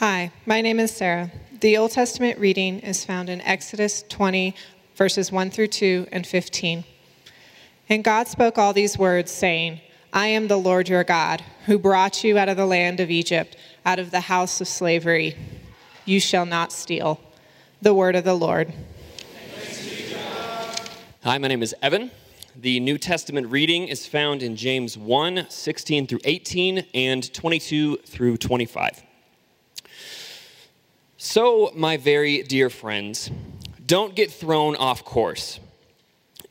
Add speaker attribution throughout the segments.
Speaker 1: Hi, my name is Sarah. The Old Testament reading is found in Exodus 20, verses 1 through 2 and 15. And God spoke all these words, saying, I am the Lord your God, who brought you out of the land of Egypt, out of the house of slavery. You shall not steal. The word of the Lord.
Speaker 2: Hi, my name is Evan. The New Testament reading is found in James 1 16 through 18 and 22 through 25. So, my very dear friends, don't get thrown off course.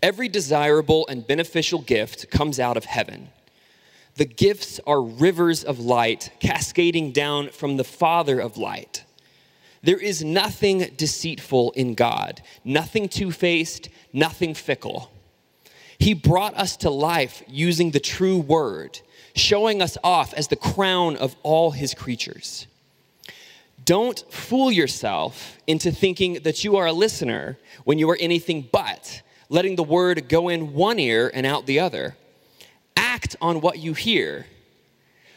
Speaker 2: Every desirable and beneficial gift comes out of heaven. The gifts are rivers of light cascading down from the Father of light. There is nothing deceitful in God, nothing two faced, nothing fickle. He brought us to life using the true word, showing us off as the crown of all his creatures. Don't fool yourself into thinking that you are a listener when you are anything but, letting the word go in one ear and out the other. Act on what you hear.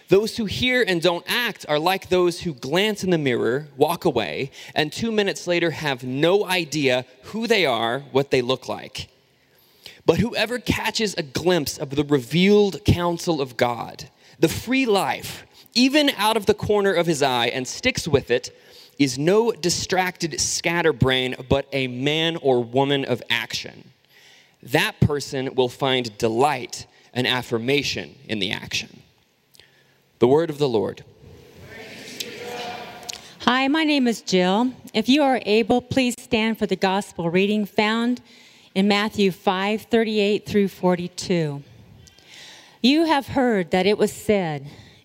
Speaker 2: Those who hear and don't act are like those who glance in the mirror, walk away, and two minutes later have no idea who they are, what they look like. But whoever catches a glimpse of the revealed counsel of God, the free life, even out of the corner of his eye, and sticks with it, is no distracted scatterbrain, but a man or woman of action. That person will find delight and affirmation in the action. The word of the Lord.
Speaker 3: Hi, my name is Jill. If you are able, please stand for the gospel reading found in Matthew 5 38 through 42. You have heard that it was said,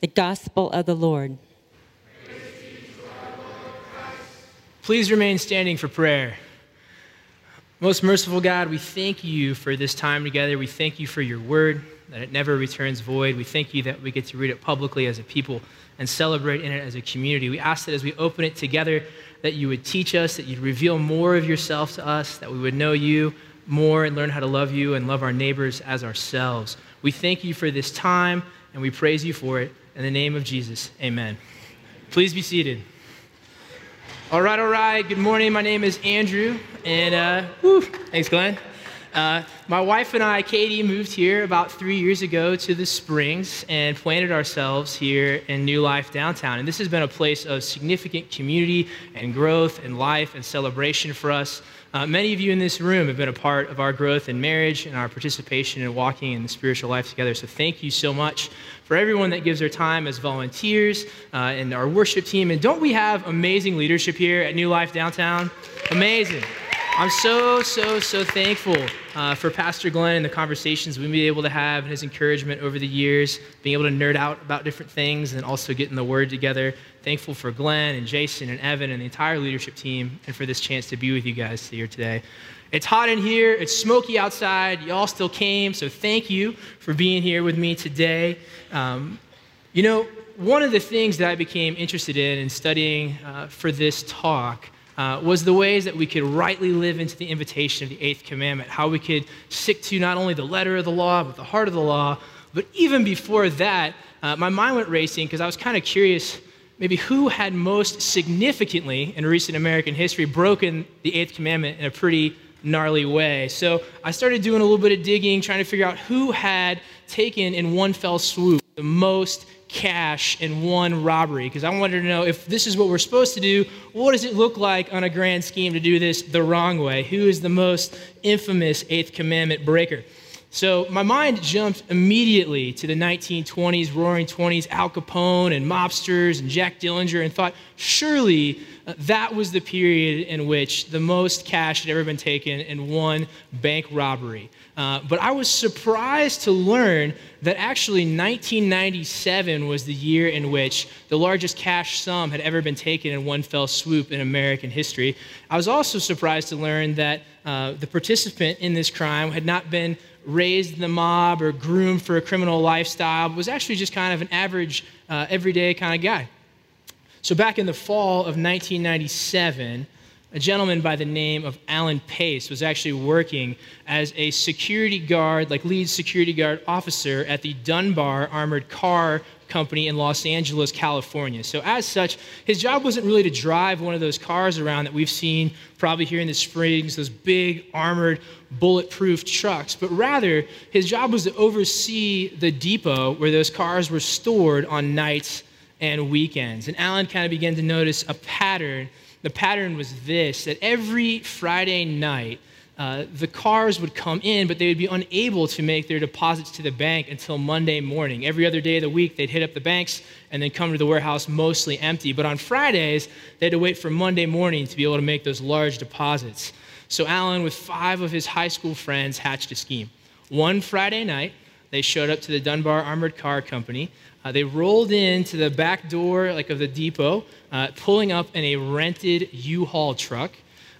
Speaker 3: The gospel of the Lord.
Speaker 4: Please remain standing for prayer. Most merciful God, we thank you for this time together. We thank you for your word, that it never returns void. We thank you that we get to read it publicly as a people and celebrate in it as a community. We ask that as we open it together, that you would teach us, that you'd reveal more of yourself to us, that we would know you more and learn how to love you and love our neighbors as ourselves. We thank you for this time and we praise you for it. In the name of Jesus, amen. Please be seated. All right, all right. Good morning. My name is Andrew, and uh, whew, thanks, Glenn. Uh, my wife and I, Katie, moved here about three years ago to the Springs and planted ourselves here in New Life downtown. And this has been a place of significant community and growth and life and celebration for us. Uh, many of you in this room have been a part of our growth in marriage and our participation in walking in the spiritual life together. So thank you so much for everyone that gives their time as volunteers uh, and our worship team. And don't we have amazing leadership here at New Life Downtown? Amazing. I'm so, so, so thankful uh, for Pastor Glenn and the conversations we've been able to have and his encouragement over the years, being able to nerd out about different things and also getting the word together. Thankful for Glenn and Jason and Evan and the entire leadership team and for this chance to be with you guys here today. It's hot in here, it's smoky outside. Y'all still came, so thank you for being here with me today. Um, you know, one of the things that I became interested in in studying uh, for this talk uh, was the ways that we could rightly live into the invitation of the eighth commandment, how we could stick to not only the letter of the law, but the heart of the law. But even before that, uh, my mind went racing because I was kind of curious maybe who had most significantly in recent American history broken the eighth commandment in a pretty gnarly way. So I started doing a little bit of digging, trying to figure out who had taken in one fell swoop the most cash in one robbery because I wanted to know if this is what we're supposed to do, what does it look like on a grand scheme to do this the wrong way? Who is the most infamous eighth commandment breaker? So my mind jumped immediately to the 1920s, roaring 20s, Al Capone and mobsters and Jack Dillinger, and thought, surely uh, that was the period in which the most cash had ever been taken in one bank robbery. Uh, but I was surprised to learn that actually 1997 was the year in which the largest cash sum had ever been taken in one fell swoop in American history. I was also surprised to learn that uh, the participant in this crime had not been raised in the mob or groomed for a criminal lifestyle, was actually just kind of an average, uh, everyday kind of guy. So, back in the fall of 1997, a gentleman by the name of Alan Pace was actually working as a security guard, like lead security guard officer at the Dunbar Armored Car Company in Los Angeles, California. So, as such, his job wasn't really to drive one of those cars around that we've seen probably here in the Springs, those big armored, bulletproof trucks, but rather his job was to oversee the depot where those cars were stored on nights and weekends. And Alan kind of began to notice a pattern. The pattern was this that every Friday night, uh, the cars would come in, but they would be unable to make their deposits to the bank until Monday morning. Every other day of the week, they'd hit up the banks and then come to the warehouse mostly empty. But on Fridays, they had to wait for Monday morning to be able to make those large deposits. So Alan, with five of his high school friends, hatched a scheme. One Friday night, they showed up to the Dunbar Armored Car Company. Uh, they rolled into the back door, like of the depot, uh, pulling up in a rented U-Haul truck.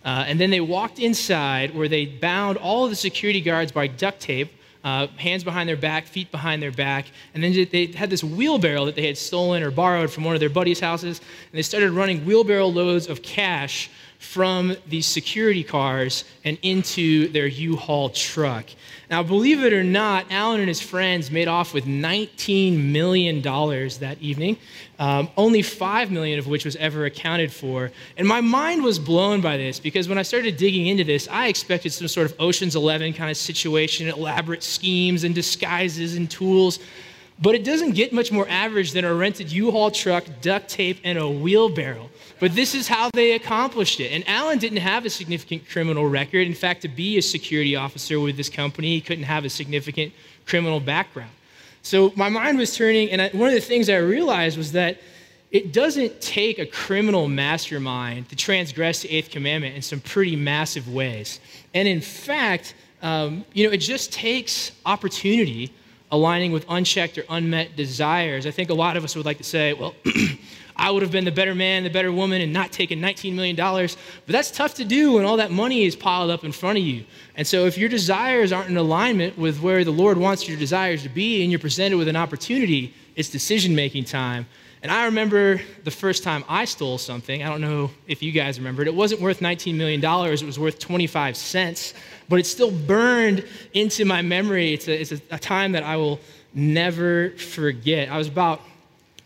Speaker 4: Uh, and then they walked inside where they bound all of the security guards by duct tape, uh, hands behind their back, feet behind their back. And then they had this wheelbarrow that they had stolen or borrowed from one of their buddies' houses. And they started running wheelbarrow loads of cash from these security cars and into their U-Haul truck. Now, believe it or not, Alan and his friends made off with $19 million that evening, um, only 5 million of which was ever accounted for. And my mind was blown by this because when I started digging into this, I expected some sort of Ocean's 11 kind of situation, elaborate schemes and disguises and tools. But it doesn't get much more average than a rented U-Haul truck, duct tape, and a wheelbarrow. But this is how they accomplished it. And Alan didn't have a significant criminal record. In fact, to be a security officer with this company, he couldn't have a significant criminal background. So my mind was turning, and I, one of the things I realized was that it doesn't take a criminal mastermind to transgress the eighth commandment in some pretty massive ways. And in fact, um, you know, it just takes opportunity aligning with unchecked or unmet desires. I think a lot of us would like to say, well, I would have been the better man, the better woman, and not taken $19 million. But that's tough to do when all that money is piled up in front of you. And so if your desires aren't in alignment with where the Lord wants your desires to be and you're presented with an opportunity, it's decision making time. And I remember the first time I stole something. I don't know if you guys remember it. It wasn't worth $19 million, it was worth 25 cents, but it still burned into my memory. It's a, it's a, a time that I will never forget. I was about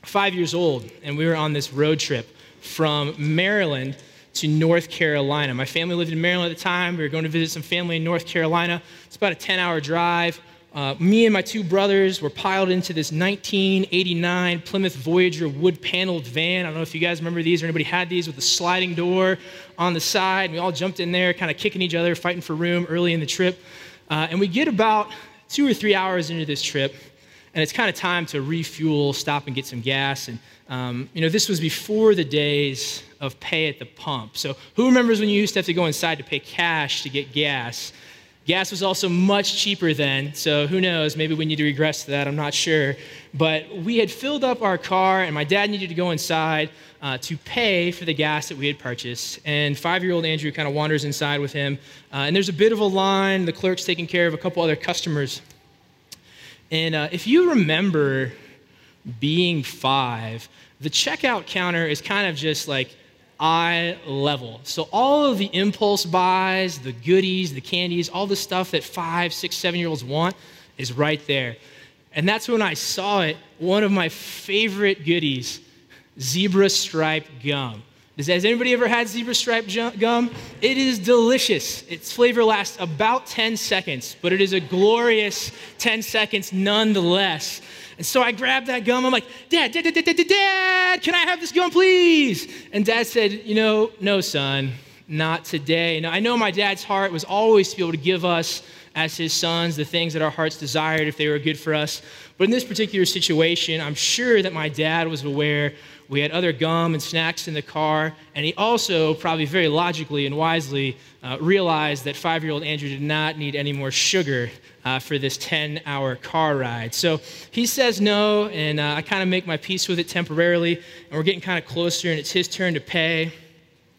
Speaker 4: five years old, and we were on this road trip from Maryland to North Carolina. My family lived in Maryland at the time. We were going to visit some family in North Carolina. It's about a 10 hour drive. Uh, me and my two brothers were piled into this 1989 Plymouth Voyager wood paneled van. I don't know if you guys remember these or anybody had these with the sliding door on the side. We all jumped in there, kind of kicking each other, fighting for room early in the trip. Uh, and we get about two or three hours into this trip, and it's kind of time to refuel, stop and get some gas. And, um, you know, this was before the days of pay at the pump. So, who remembers when you used to have to go inside to pay cash to get gas? Gas was also much cheaper then, so who knows? Maybe we need to regress to that, I'm not sure. But we had filled up our car, and my dad needed to go inside uh, to pay for the gas that we had purchased. And five year old Andrew kind of wanders inside with him, uh, and there's a bit of a line. The clerk's taking care of a couple other customers. And uh, if you remember being five, the checkout counter is kind of just like eye level. So all of the impulse buys, the goodies, the candies, all the stuff that five, six, seven year olds want is right there. And that's when I saw it. One of my favorite goodies, zebra stripe gum. Has anybody ever had zebra stripe gum? It is delicious. Its flavor lasts about 10 seconds, but it is a glorious 10 seconds nonetheless. And so I grabbed that gum. I'm like, Dad, Dad, Dad, Dad, Dad, Dad, can I have this gum, please? And Dad said, You know, no, son, not today. Now, I know my dad's heart was always to be able to give us, as his sons, the things that our hearts desired if they were good for us. But in this particular situation, I'm sure that my dad was aware we had other gum and snacks in the car, and he also, probably very logically and wisely, uh, realized that five year old Andrew did not need any more sugar uh, for this 10 hour car ride. So he says no, and uh, I kind of make my peace with it temporarily, and we're getting kind of closer, and it's his turn to pay.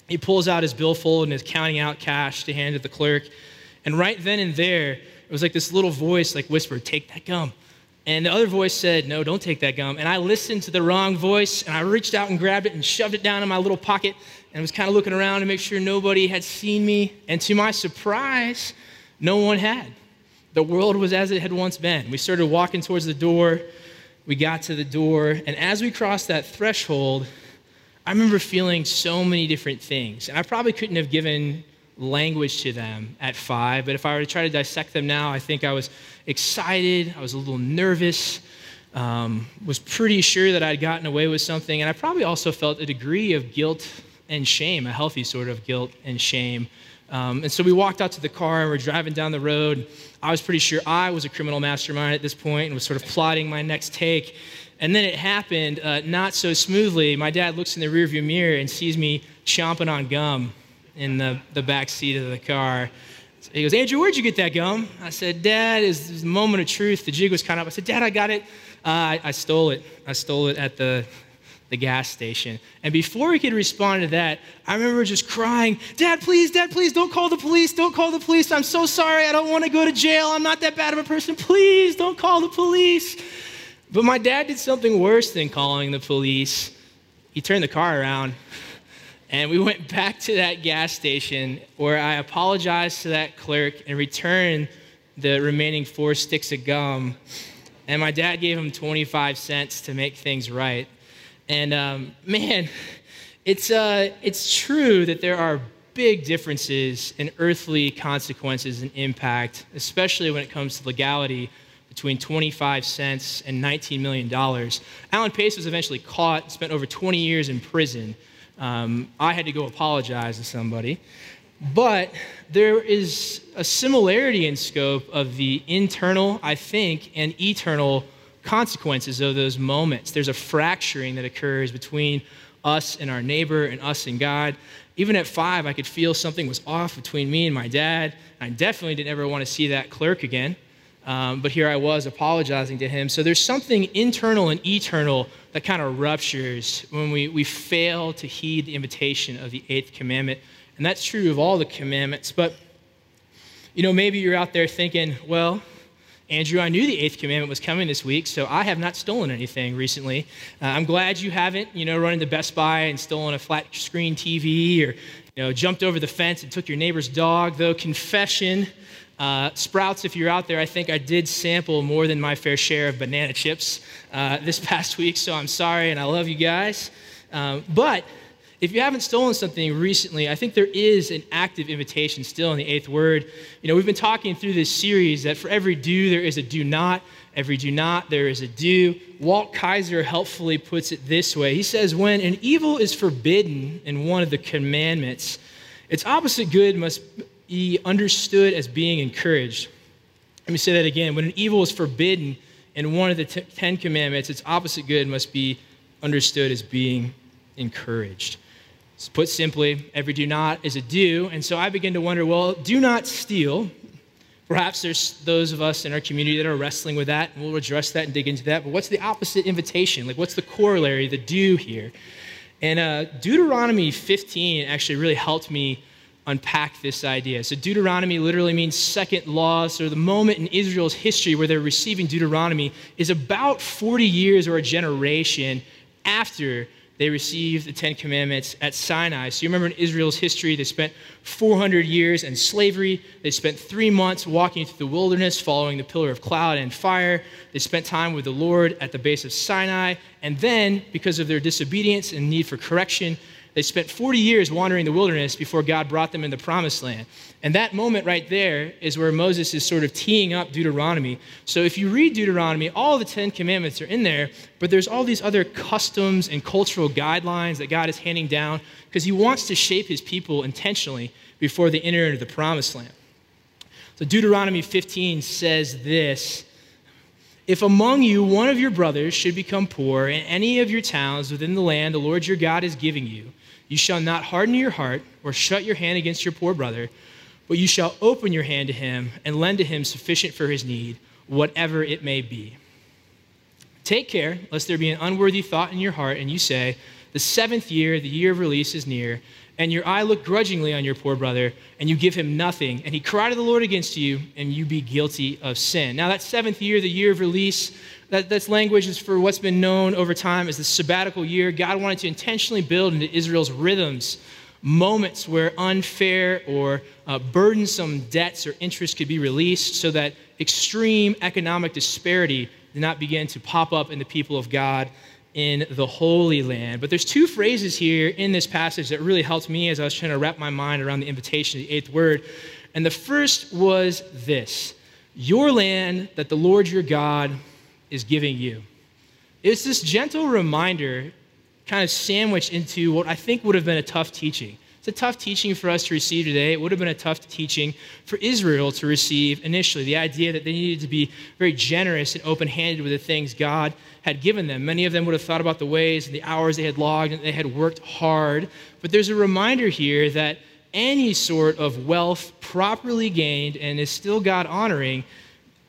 Speaker 4: He pulls out his billfold and is counting out cash to hand to the clerk. And right then and there, it was like this little voice like whispered, Take that gum. And the other voice said, No, don't take that gum. And I listened to the wrong voice and I reached out and grabbed it and shoved it down in my little pocket and was kind of looking around to make sure nobody had seen me. And to my surprise, no one had. The world was as it had once been. We started walking towards the door. We got to the door. And as we crossed that threshold, I remember feeling so many different things. And I probably couldn't have given language to them at five, but if I were to try to dissect them now, I think I was excited, I was a little nervous, um, was pretty sure that I'd gotten away with something, and I probably also felt a degree of guilt and shame, a healthy sort of guilt and shame. Um, and so we walked out to the car and we're driving down the road. I was pretty sure I was a criminal mastermind at this point and was sort of plotting my next take. And then it happened uh, not so smoothly. My dad looks in the rearview mirror and sees me chomping on gum in the, the back seat of the car. So he goes, Andrew, where'd you get that gum? I said, Dad, is the moment of truth. The jig was kind of up. I said, Dad, I got it. Uh, I, I stole it. I stole it at the, the gas station. And before he could respond to that, I remember just crying, Dad, please, Dad, please, don't call the police. Don't call the police. I'm so sorry. I don't want to go to jail. I'm not that bad of a person. Please don't call the police. But my dad did something worse than calling the police. He turned the car around and we went back to that gas station where I apologized to that clerk and returned the remaining four sticks of gum. And my dad gave him 25 cents to make things right. And um, man, it's, uh, it's true that there are big differences in earthly consequences and impact, especially when it comes to legality between 25 cents and $19 million. Alan Pace was eventually caught, spent over 20 years in prison. Um, I had to go apologize to somebody. But there is a similarity in scope of the internal, I think, and eternal consequences of those moments. There's a fracturing that occurs between us and our neighbor and us and God. Even at five, I could feel something was off between me and my dad. I definitely didn't ever want to see that clerk again. Um, but here I was apologizing to him. So there's something internal and eternal that kind of ruptures when we, we fail to heed the invitation of the eighth commandment. And that's true of all the commandments. But, you know, maybe you're out there thinking, well, Andrew, I knew the eighth commandment was coming this week, so I have not stolen anything recently. Uh, I'm glad you haven't, you know, run into Best Buy and stolen a flat screen TV or, you know, jumped over the fence and took your neighbor's dog, though confession uh, Sprouts, if you're out there, I think I did sample more than my fair share of banana chips uh, this past week, so I'm sorry and I love you guys. Um, but if you haven't stolen something recently, I think there is an active invitation still in the eighth word. You know, we've been talking through this series that for every do, there is a do not. Every do not, there is a do. Walt Kaiser helpfully puts it this way He says, When an evil is forbidden in one of the commandments, its opposite good must be understood as being encouraged. Let me say that again. When an evil is forbidden in one of the Ten Commandments, its opposite good must be understood as being encouraged. Put simply, every do not is a do. And so I begin to wonder well, do not steal. Perhaps there's those of us in our community that are wrestling with that, and we'll address that and dig into that. But what's the opposite invitation? Like, what's the corollary, the do here? And uh, Deuteronomy 15 actually really helped me unpack this idea. So, Deuteronomy literally means second law. So, the moment in Israel's history where they're receiving Deuteronomy is about 40 years or a generation after they received the Ten Commandments at Sinai. So you remember in Israel's history, they spent 400 years in slavery. They spent three months walking through the wilderness, following the pillar of cloud and fire. They spent time with the Lord at the base of Sinai. And then, because of their disobedience and need for correction, They spent 40 years wandering the wilderness before God brought them in the promised land. And that moment right there is where Moses is sort of teeing up Deuteronomy. So if you read Deuteronomy, all the Ten Commandments are in there, but there's all these other customs and cultural guidelines that God is handing down because he wants to shape his people intentionally before they enter into the promised land. So Deuteronomy 15 says this if among you one of your brothers should become poor in any of your towns within the land the Lord your God is giving you, you shall not harden your heart or shut your hand against your poor brother, but you shall open your hand to him and lend to him sufficient for his need, whatever it may be. Take care, lest there be an unworthy thought in your heart, and you say, The seventh year, the year of release, is near and your eye look grudgingly on your poor brother, and you give him nothing, and he cried to the Lord against you, and you be guilty of sin. Now, that seventh year, the year of release, that, that's language is for what's been known over time as the sabbatical year. God wanted to intentionally build into Israel's rhythms moments where unfair or uh, burdensome debts or interest could be released so that extreme economic disparity did not begin to pop up in the people of God in the Holy Land. But there's two phrases here in this passage that really helped me as I was trying to wrap my mind around the invitation the eighth word. And the first was this Your land that the Lord your God is giving you. It's this gentle reminder, kind of sandwiched into what I think would have been a tough teaching. It's a tough teaching for us to receive today. It would have been a tough teaching for Israel to receive initially. The idea that they needed to be very generous and open handed with the things God had given them. Many of them would have thought about the ways and the hours they had logged and they had worked hard. But there's a reminder here that any sort of wealth properly gained and is still God honoring,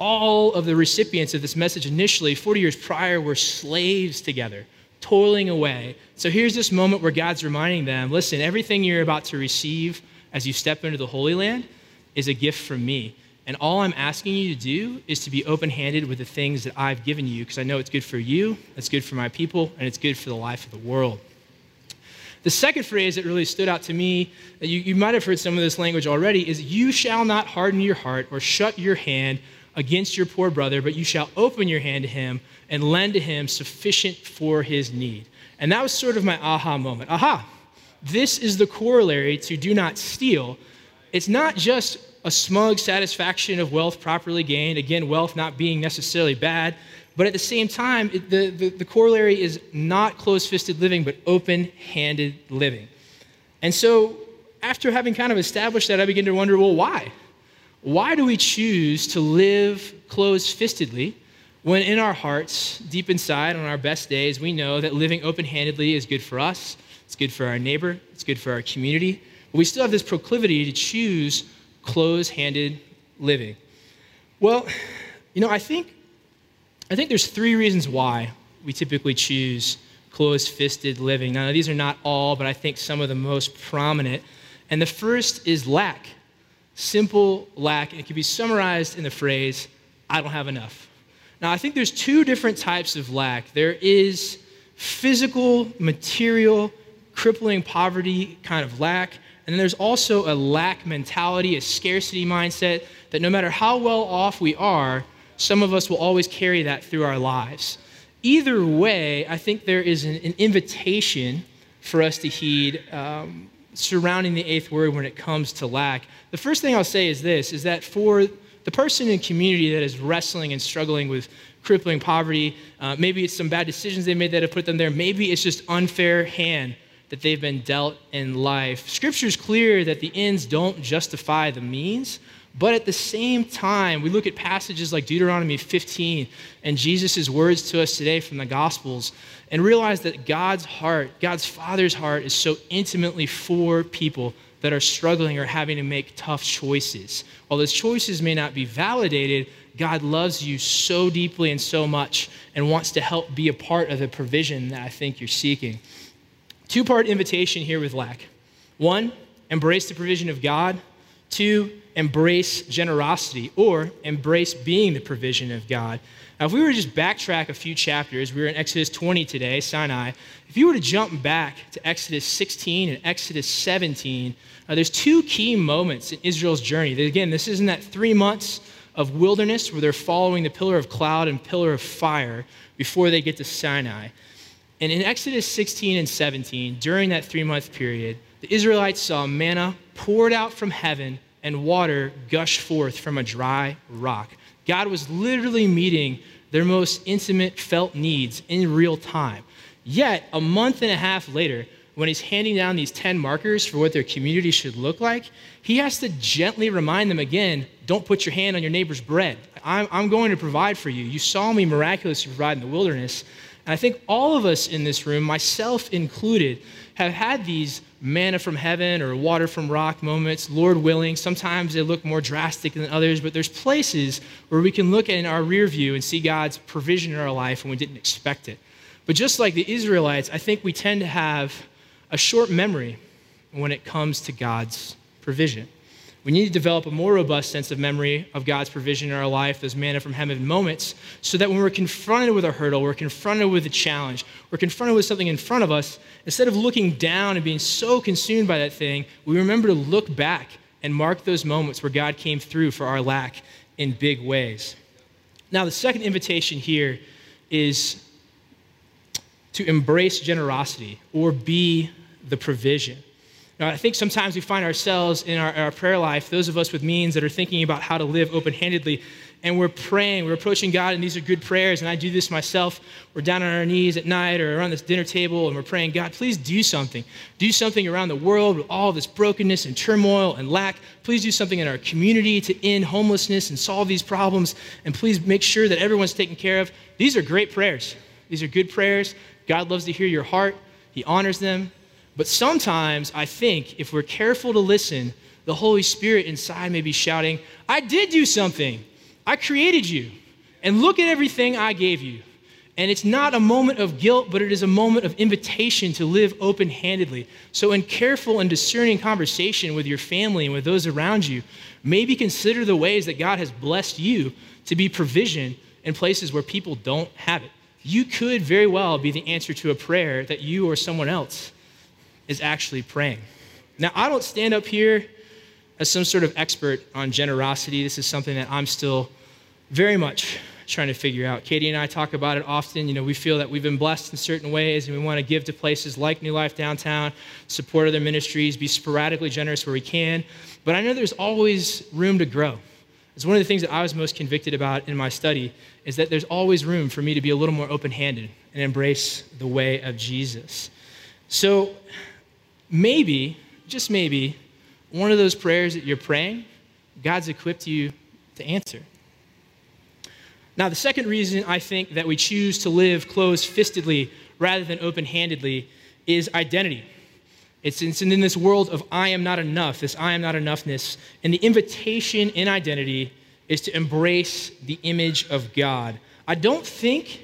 Speaker 4: all of the recipients of this message initially, 40 years prior, were slaves together toiling away. So here's this moment where God's reminding them listen, everything you're about to receive as you step into the Holy Land is a gift from me. And all I'm asking you to do is to be open handed with the things that I've given you because I know it's good for you, it's good for my people, and it's good for the life of the world. The second phrase that really stood out to me, you, you might have heard some of this language already, is You shall not harden your heart or shut your hand against your poor brother, but you shall open your hand to him and lend to him sufficient for his need. And that was sort of my aha moment. Aha, this is the corollary to do not steal. It's not just a smug satisfaction of wealth properly gained, again, wealth not being necessarily bad, but at the same time, it, the, the, the corollary is not close fisted living, but open handed living. And so, after having kind of established that, I begin to wonder well, why? Why do we choose to live closed fistedly when in our hearts, deep inside, on our best days, we know that living open handedly is good for us, it's good for our neighbor, it's good for our community, but we still have this proclivity to choose closed handed living? Well, you know, I think, I think there's three reasons why we typically choose closed fisted living. Now, these are not all, but I think some of the most prominent. And the first is lack simple lack, and it can be summarized in the phrase, I don't have enough. Now, I think there's two different types of lack. There is physical, material, crippling poverty kind of lack. And then there's also a lack mentality, a scarcity mindset that no matter how well off we are, some of us will always carry that through our lives. Either way, I think there is an, an invitation for us to heed um, surrounding the eighth word when it comes to lack. The first thing I'll say is this is that for the person in community that is wrestling and struggling with crippling poverty, uh, maybe it's some bad decisions they made that have put them there, maybe it's just unfair hand that they've been dealt in life. Scripture is clear that the ends don't justify the means, but at the same time, we look at passages like Deuteronomy 15 and Jesus' words to us today from the Gospels and realize that God's heart, God's Father's heart, is so intimately for people that are struggling or having to make tough choices. While those choices may not be validated, God loves you so deeply and so much and wants to help be a part of the provision that I think you're seeking. Two part invitation here with lack. One, embrace the provision of God. Two, embrace generosity or embrace being the provision of God. Now, if we were to just backtrack a few chapters, we were in Exodus 20 today, Sinai. If you were to jump back to Exodus 16 and Exodus 17, uh, there's two key moments in Israel's journey. Again, this isn't that three months of wilderness where they're following the pillar of cloud and pillar of fire before they get to Sinai. And in Exodus 16 and 17, during that three month period, the Israelites saw manna poured out from heaven and water gush forth from a dry rock. God was literally meeting their most intimate felt needs in real time. Yet, a month and a half later, when he's handing down these 10 markers for what their community should look like, he has to gently remind them again don't put your hand on your neighbor's bread. I'm, I'm going to provide for you. You saw me miraculously provide in the wilderness. And I think all of us in this room, myself included, have had these manna from heaven or water from rock moments, Lord willing. Sometimes they look more drastic than others, but there's places where we can look in our rear view and see God's provision in our life when we didn't expect it. But just like the Israelites, I think we tend to have a short memory when it comes to God's provision. We need to develop a more robust sense of memory of God's provision in our life, those manna from heaven moments, so that when we're confronted with a hurdle, we're confronted with a challenge, we're confronted with something in front of us, instead of looking down and being so consumed by that thing, we remember to look back and mark those moments where God came through for our lack in big ways. Now, the second invitation here is to embrace generosity or be the provision. Now, I think sometimes we find ourselves in our, our, prayer life, those of us with means that are thinking about how to live open handedly, and we're praying, we're approaching God, and these are good prayers, and I do this myself. We're down on our knees at night or around this dinner table, and we're praying, God, please do something. Do something around the world with all this brokenness and turmoil and lack. Please do something in our community to end homelessness and solve these problems, and please make sure that everyone's taken care of. These are great prayers. These are good prayers. God loves to hear your heart, He honors them. But sometimes I think if we're careful to listen, the Holy Spirit inside may be shouting, I did do something. I created you. And look at everything I gave you. And it's not a moment of guilt, but it is a moment of invitation to live open handedly. So, in careful and discerning conversation with your family and with those around you, maybe consider the ways that God has blessed you to be provision in places where people don't have it you could very well be the answer to a prayer that you or someone else is actually praying. Now, I don't stand up here as some sort of expert on generosity. This is something that I'm still very much trying to figure out. Katie and I talk about it often. You know, we feel that we've been blessed in certain ways and we want to give to places like New Life Downtown, support other ministries, be sporadically generous where we can. But I know there's always room to grow. It's one of the things that I was most convicted about in my study is that there's always room for me to be a little more open-handed and embrace the way of Jesus. So maybe, just maybe, one of those prayers that you're praying, God's equipped you to answer. Now, the second reason I think that we choose to live closed fistedly rather than open handedly is identity. It's, in this world of I am not enough, this I am not enoughness. And the invitation in identity is to embrace the image of God. I don't think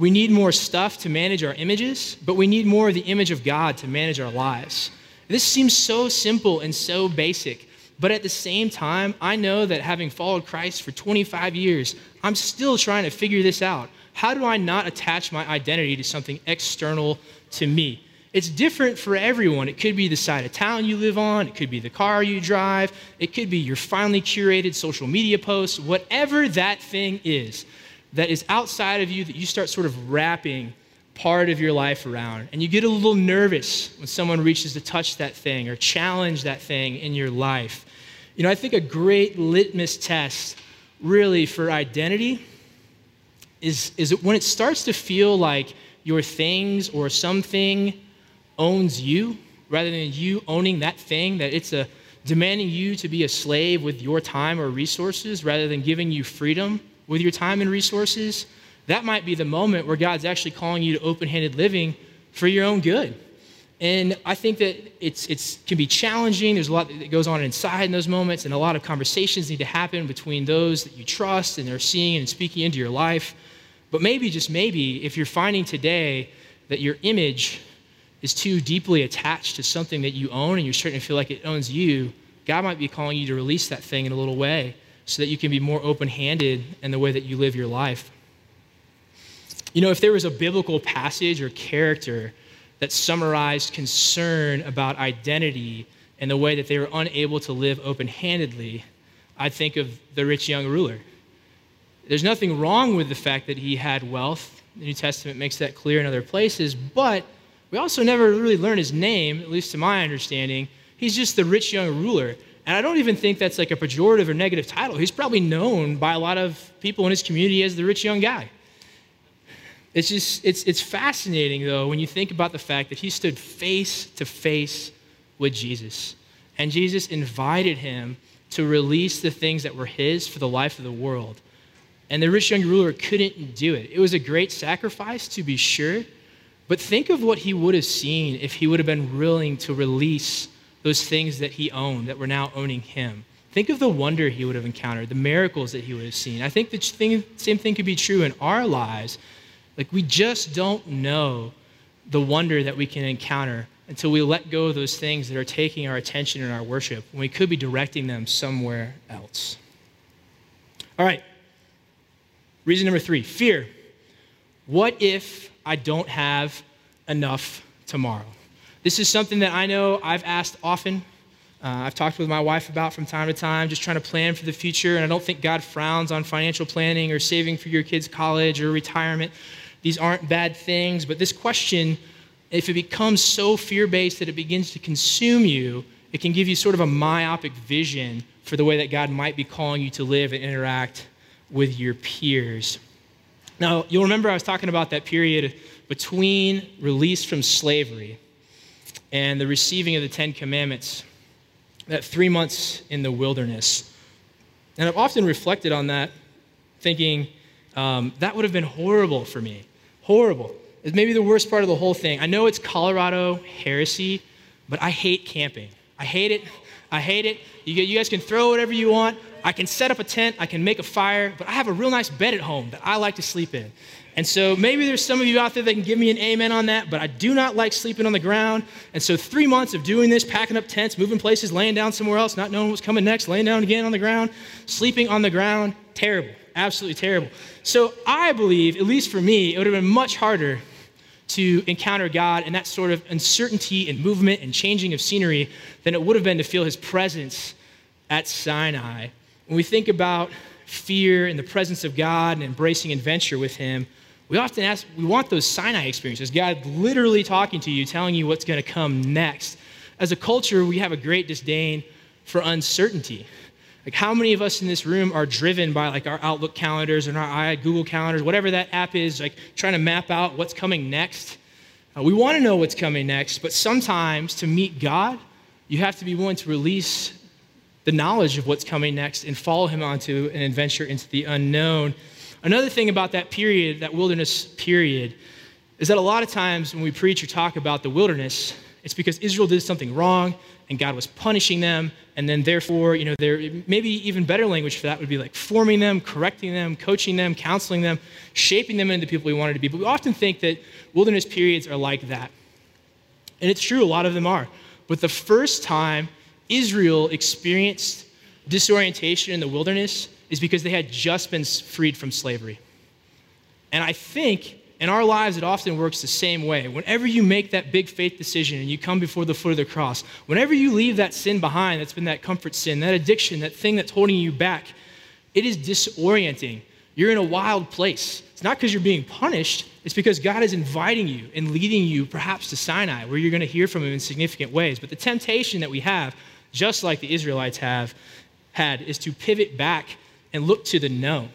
Speaker 4: we need more stuff to manage our images, but we need more of the image of God to manage our lives. This seems so simple and so basic, but at the same time, I know that having followed Christ for 25 years, I'm still trying to figure this out. How do I not attach my identity to something external to me? It's different for everyone. It could be the side of town you live on, it could be the car you drive, it could be your finely curated social media posts, whatever that thing is that is outside of you that you start sort of wrapping part of your life around. And you get a little nervous when someone reaches to touch that thing or challenge that thing in your life. You know, I think a great litmus test really for identity is, is when it starts to feel like your things or something owns you rather than you owning that thing, that it's a demanding you to be a slave with your time or resources rather than giving you freedom with your time and resources, that might be the moment where God's actually calling you to open handed living for your own good. And I think that it's, it's can be challenging. There's a lot that goes on inside in those moments, and a lot of conversations need to happen between those that you trust and are seeing and speaking into your life. But maybe, just maybe, if you're finding today that your image is too deeply attached to something that you own and you're starting to feel like it owns you, God might be calling you to release that thing in a little way so that you can be more open handed in the way that you live your life. You know, if there was a biblical passage or character that summarized concern about identity and the way that they were unable to live open handedly, I'd think of the rich young ruler. There's nothing wrong with the fact that he had wealth The New Testament makes that clear in other places, but we also never really learn his name, at least to my understanding. He's just the rich young ruler. And I don't even think that's like a pejorative or negative title. He's probably known by a lot of people in his community as the rich young guy. It's just, it's, it's fascinating, though, when you think about the fact that he stood face to face with Jesus. And Jesus invited him to release the things that were his for the life of the world. And the rich young ruler couldn't do it. It was a great sacrifice, to be sure. But think of what he would have seen if he would have been willing to release those things that he owned that were now owning him. Think of the wonder he would have encountered, the miracles that he would have seen. I think the thing, same thing could be true in our lives like, we just don't know the wonder that we can encounter until we let go of those things that are taking our attention and our worship when we could be directing them somewhere else. All right. Reason number three fear. What if I don't have enough tomorrow? This is something that I know I've asked often. Uh, I've talked with my wife about from time to time, just trying to plan for the future. And I don't think God frowns on financial planning or saving for your kids' college or retirement. These aren't bad things, but this question, if it becomes so fear based that it begins to consume you, it can give you sort of a myopic vision for the way that God might be calling you to live and interact with your peers. Now, you'll remember I was talking about that period between release from slavery and the receiving of the Ten Commandments, that three months in the wilderness. And I've often reflected on that, thinking um, that would have been horrible for me. Horrible. It's maybe the worst part of the whole thing. I know it's Colorado heresy, but I hate camping. I hate it. I hate it. You, you guys can throw whatever you want. I can set up a tent. I can make a fire, but I have a real nice bed at home that I like to sleep in. And so maybe there's some of you out there that can give me an amen on that, but I do not like sleeping on the ground. And so three months of doing this, packing up tents, moving places, laying down somewhere else, not knowing what's coming next, laying down again on the ground, sleeping on the ground, terrible absolutely terrible. So I believe, at least for me, it would have been much harder to encounter God and that sort of uncertainty and movement and changing of scenery than it would have been to feel his presence at Sinai. When we think about fear and the presence of God and embracing adventure with him, we often ask, we want those Sinai experiences, God literally talking to you, telling you what's going to come next. As a culture, we have a great disdain for uncertainty. Like, how many of us in this room are driven by like our Outlook calendars and our Google calendars, whatever that app is, like trying to map out what's coming next? Uh, we want to know what's coming next, but sometimes to meet God, you have to be willing to release the knowledge of what's coming next and follow Him onto an adventure into the unknown. Another thing about that period, that wilderness period, is that a lot of times when we preach or talk about the wilderness, it's because Israel did something wrong and God was punishing them. And then, therefore, you know, there maybe even better language for that would be like forming them, correcting them, coaching them, counseling them, shaping them into the people we wanted to be. But we often think that wilderness periods are like that. And it's true, a lot of them are. But the first time Israel experienced disorientation in the wilderness is because they had just been freed from slavery. And I think in our lives, it often works the same way. Whenever you make that big faith decision and you come before the foot of the cross, whenever you leave that sin behind that's been that comfort sin, that addiction, that thing that's holding you back, it is disorienting. You're in a wild place. It's not because you're being punished, it's because God is inviting you and leading you perhaps to Sinai, where you're going to hear from Him in significant ways. But the temptation that we have, just like the Israelites have had, is to pivot back and look to the known.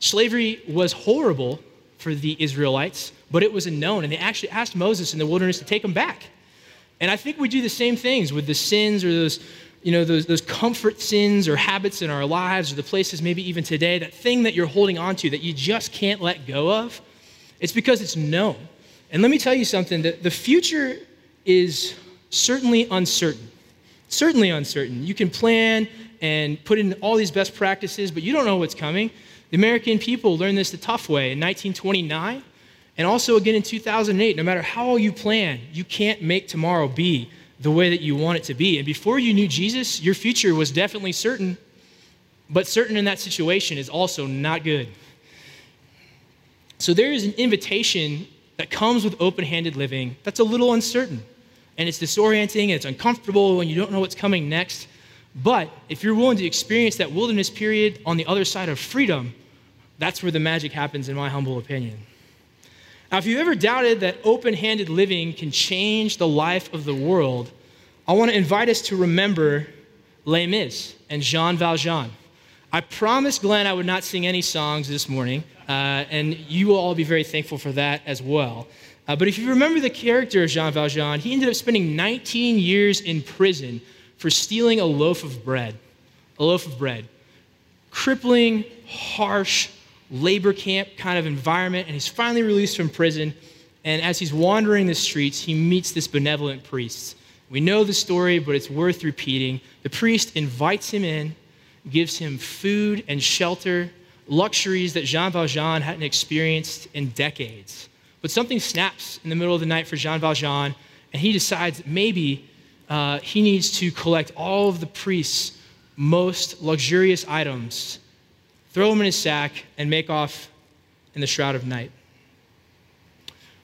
Speaker 4: Slavery was horrible for the Israelites, but it was a known. And they actually asked Moses in the wilderness to take them back. And I think we do the same things with the sins or those, you know, those, those comfort sins or habits in our lives or the places maybe even today, that thing that you're holding on to that you just can't let go of. It's because it's known. And let me tell you something that the future is certainly uncertain. Certainly uncertain. You can plan and put in all these best practices, but you don't know what's coming. The American people learned this the tough way in 1929 and also again in 2008. No matter how you plan, you can't make tomorrow be the way that you want it to be. And before you knew Jesus, your future was definitely certain, but certain in that situation is also not good. So there is an invitation that comes with open handed living that's a little uncertain. And it's disorienting and it's uncomfortable when you don't know what's coming next. But if you're willing to experience that wilderness period on the other side of freedom, that's where the magic happens, in my humble opinion. Now, if you've ever doubted that open handed living can change the life of the world, I want to invite us to remember Les Mis and Jean Valjean. I promised Glenn I would not sing any songs this morning, uh, and you will all be very thankful for that as well. Uh, but if you remember the character of Jean Valjean, he ended up spending 19 years in prison for stealing a loaf of bread. A loaf of bread. Crippling, harsh, labor camp kind of environment, and he's finally released from prison. And as he's wandering the streets, he meets this benevolent priest. We know the story, but it's worth repeating. The priest invites him in, gives him food and shelter, luxuries that Jean Valjean hadn't experienced in decades. But something snaps in the middle of the night for Jean Valjean, and he decides maybe uh, he needs to collect all of the priest's most luxurious items throw them in his sack, and make off in the shroud of night.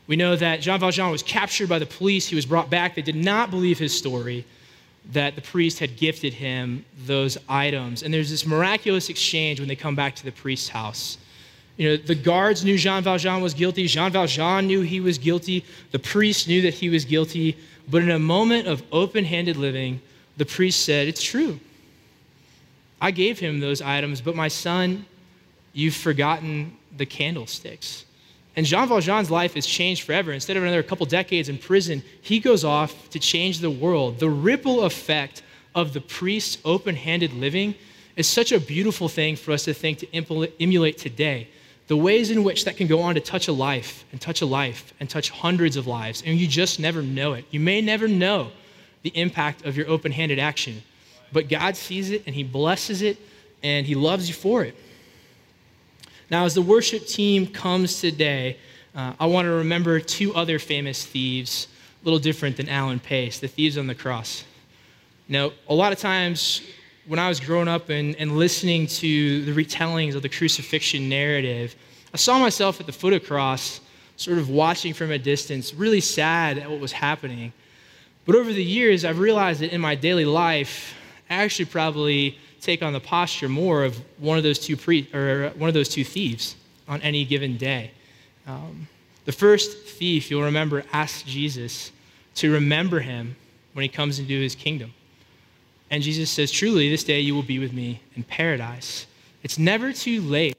Speaker 4: We know that Jean Valjean was captured by the police. He was brought back. They did not believe his story that the priest had gifted him those items. And there's this miraculous exchange when they come back to the priest's house. You know, the guards knew Jean Valjean was guilty. Jean Valjean knew he was guilty. The priest knew that he was guilty. But in a moment of open handed living, the priest said, It's true. I gave him those items, but my son, you've forgotten the candlesticks. And Jean Valjean's life is changed forever. Instead of another couple decades in prison, he goes off to change the world. The ripple effect of the priest's open handed living is such a beautiful thing for us to think to emulate today. The ways in which that can go on to touch a life and touch a life and touch hundreds of lives, and you just never know it. You may never know the impact of your open handed action but God sees it and He blesses it and He loves you for it. Now, as the worship team comes today, uh, I want to remember two other famous thieves, a little different than Alan Pace, the thieves on the cross. Now, a lot of times when I was growing up and, and listening to the retellings of the crucifixion narrative, I saw myself at the foot of the cross, sort of watching from a distance, really sad at what was happening. But over the years, I've realized that in my daily life, I actually probably take on the posture more of one of those two pre- or one of those two thieves on any given day. Um, the first thief, you'll remember, asked Jesus to remember him when he comes into his kingdom. And Jesus says, Truly, this day you will be with me in paradise. It's never too late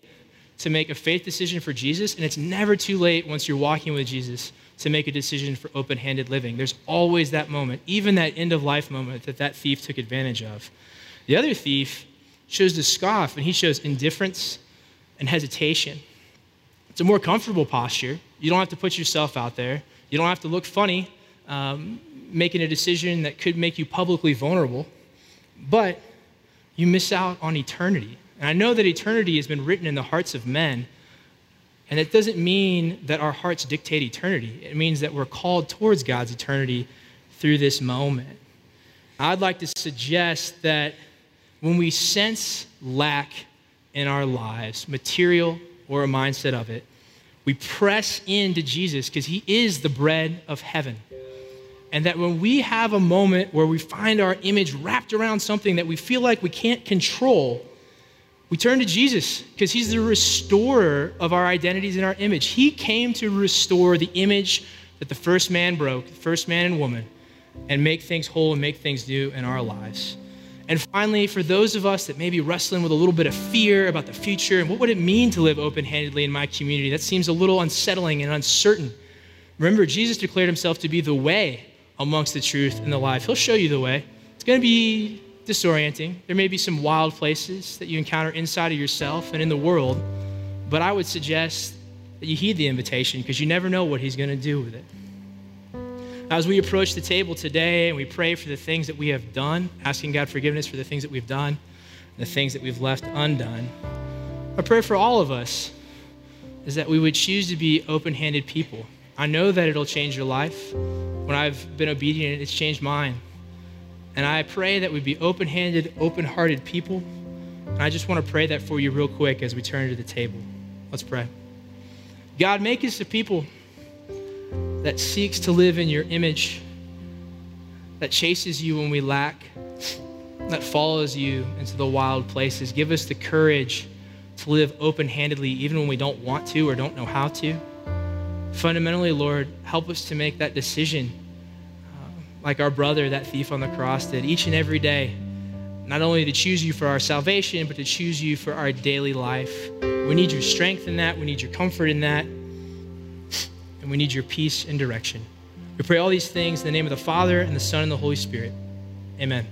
Speaker 4: to make a faith decision for Jesus, and it's never too late once you're walking with Jesus to make a decision for open handed living. There's always that moment, even that end of life moment that that thief took advantage of. The other thief chose to scoff, and he shows indifference and hesitation. It's a more comfortable posture. You don't have to put yourself out there, you don't have to look funny, um, making a decision that could make you publicly vulnerable, but you miss out on eternity. And I know that eternity has been written in the hearts of men and it doesn't mean that our hearts dictate eternity, it means that we're called towards God's eternity through this moment. I'd like to suggest that when we sense lack in our lives, material or a mindset of it, we press into Jesus because he is the bread of heaven. And that when we have a moment where we find our image wrapped around something that we feel like we can't control, we turn to Jesus because he's the restorer of our identities and our image. He came to restore the image that the first man broke, the first man and woman, and make things whole and make things new in our lives. And finally, for those of us that may be wrestling with a little bit of fear about the future and what would it mean to live open handedly in my community, that seems a little unsettling and uncertain. Remember, Jesus declared himself to be the way amongst the truth and the life. He'll show you the way. It's going to be disorienting. There may be some wild places that you encounter inside of yourself and in the world, but I would suggest that you heed the invitation because you never know what He's going to do with it. As we approach the table today and we pray for the things that we have done, asking God forgiveness for the things that we've done, the things that we've left undone, our prayer for all of us is that we would choose to be open handed people. I know that it'll change your life. When I've been obedient, it's changed mine. And I pray that we be open handed, open hearted people. And I just want to pray that for you real quick as we turn to the table. Let's pray. God, make us a people that seeks to live in your image, that chases you when we lack, that follows you into the wild places. Give us the courage to live open handedly, even when we don't want to or don't know how to. Fundamentally, Lord, help us to make that decision uh, like our brother, that thief on the cross, did each and every day. Not only to choose you for our salvation, but to choose you for our daily life. We need your strength in that. We need your comfort in that. And we need your peace and direction. We pray all these things in the name of the Father, and the Son, and the Holy Spirit. Amen.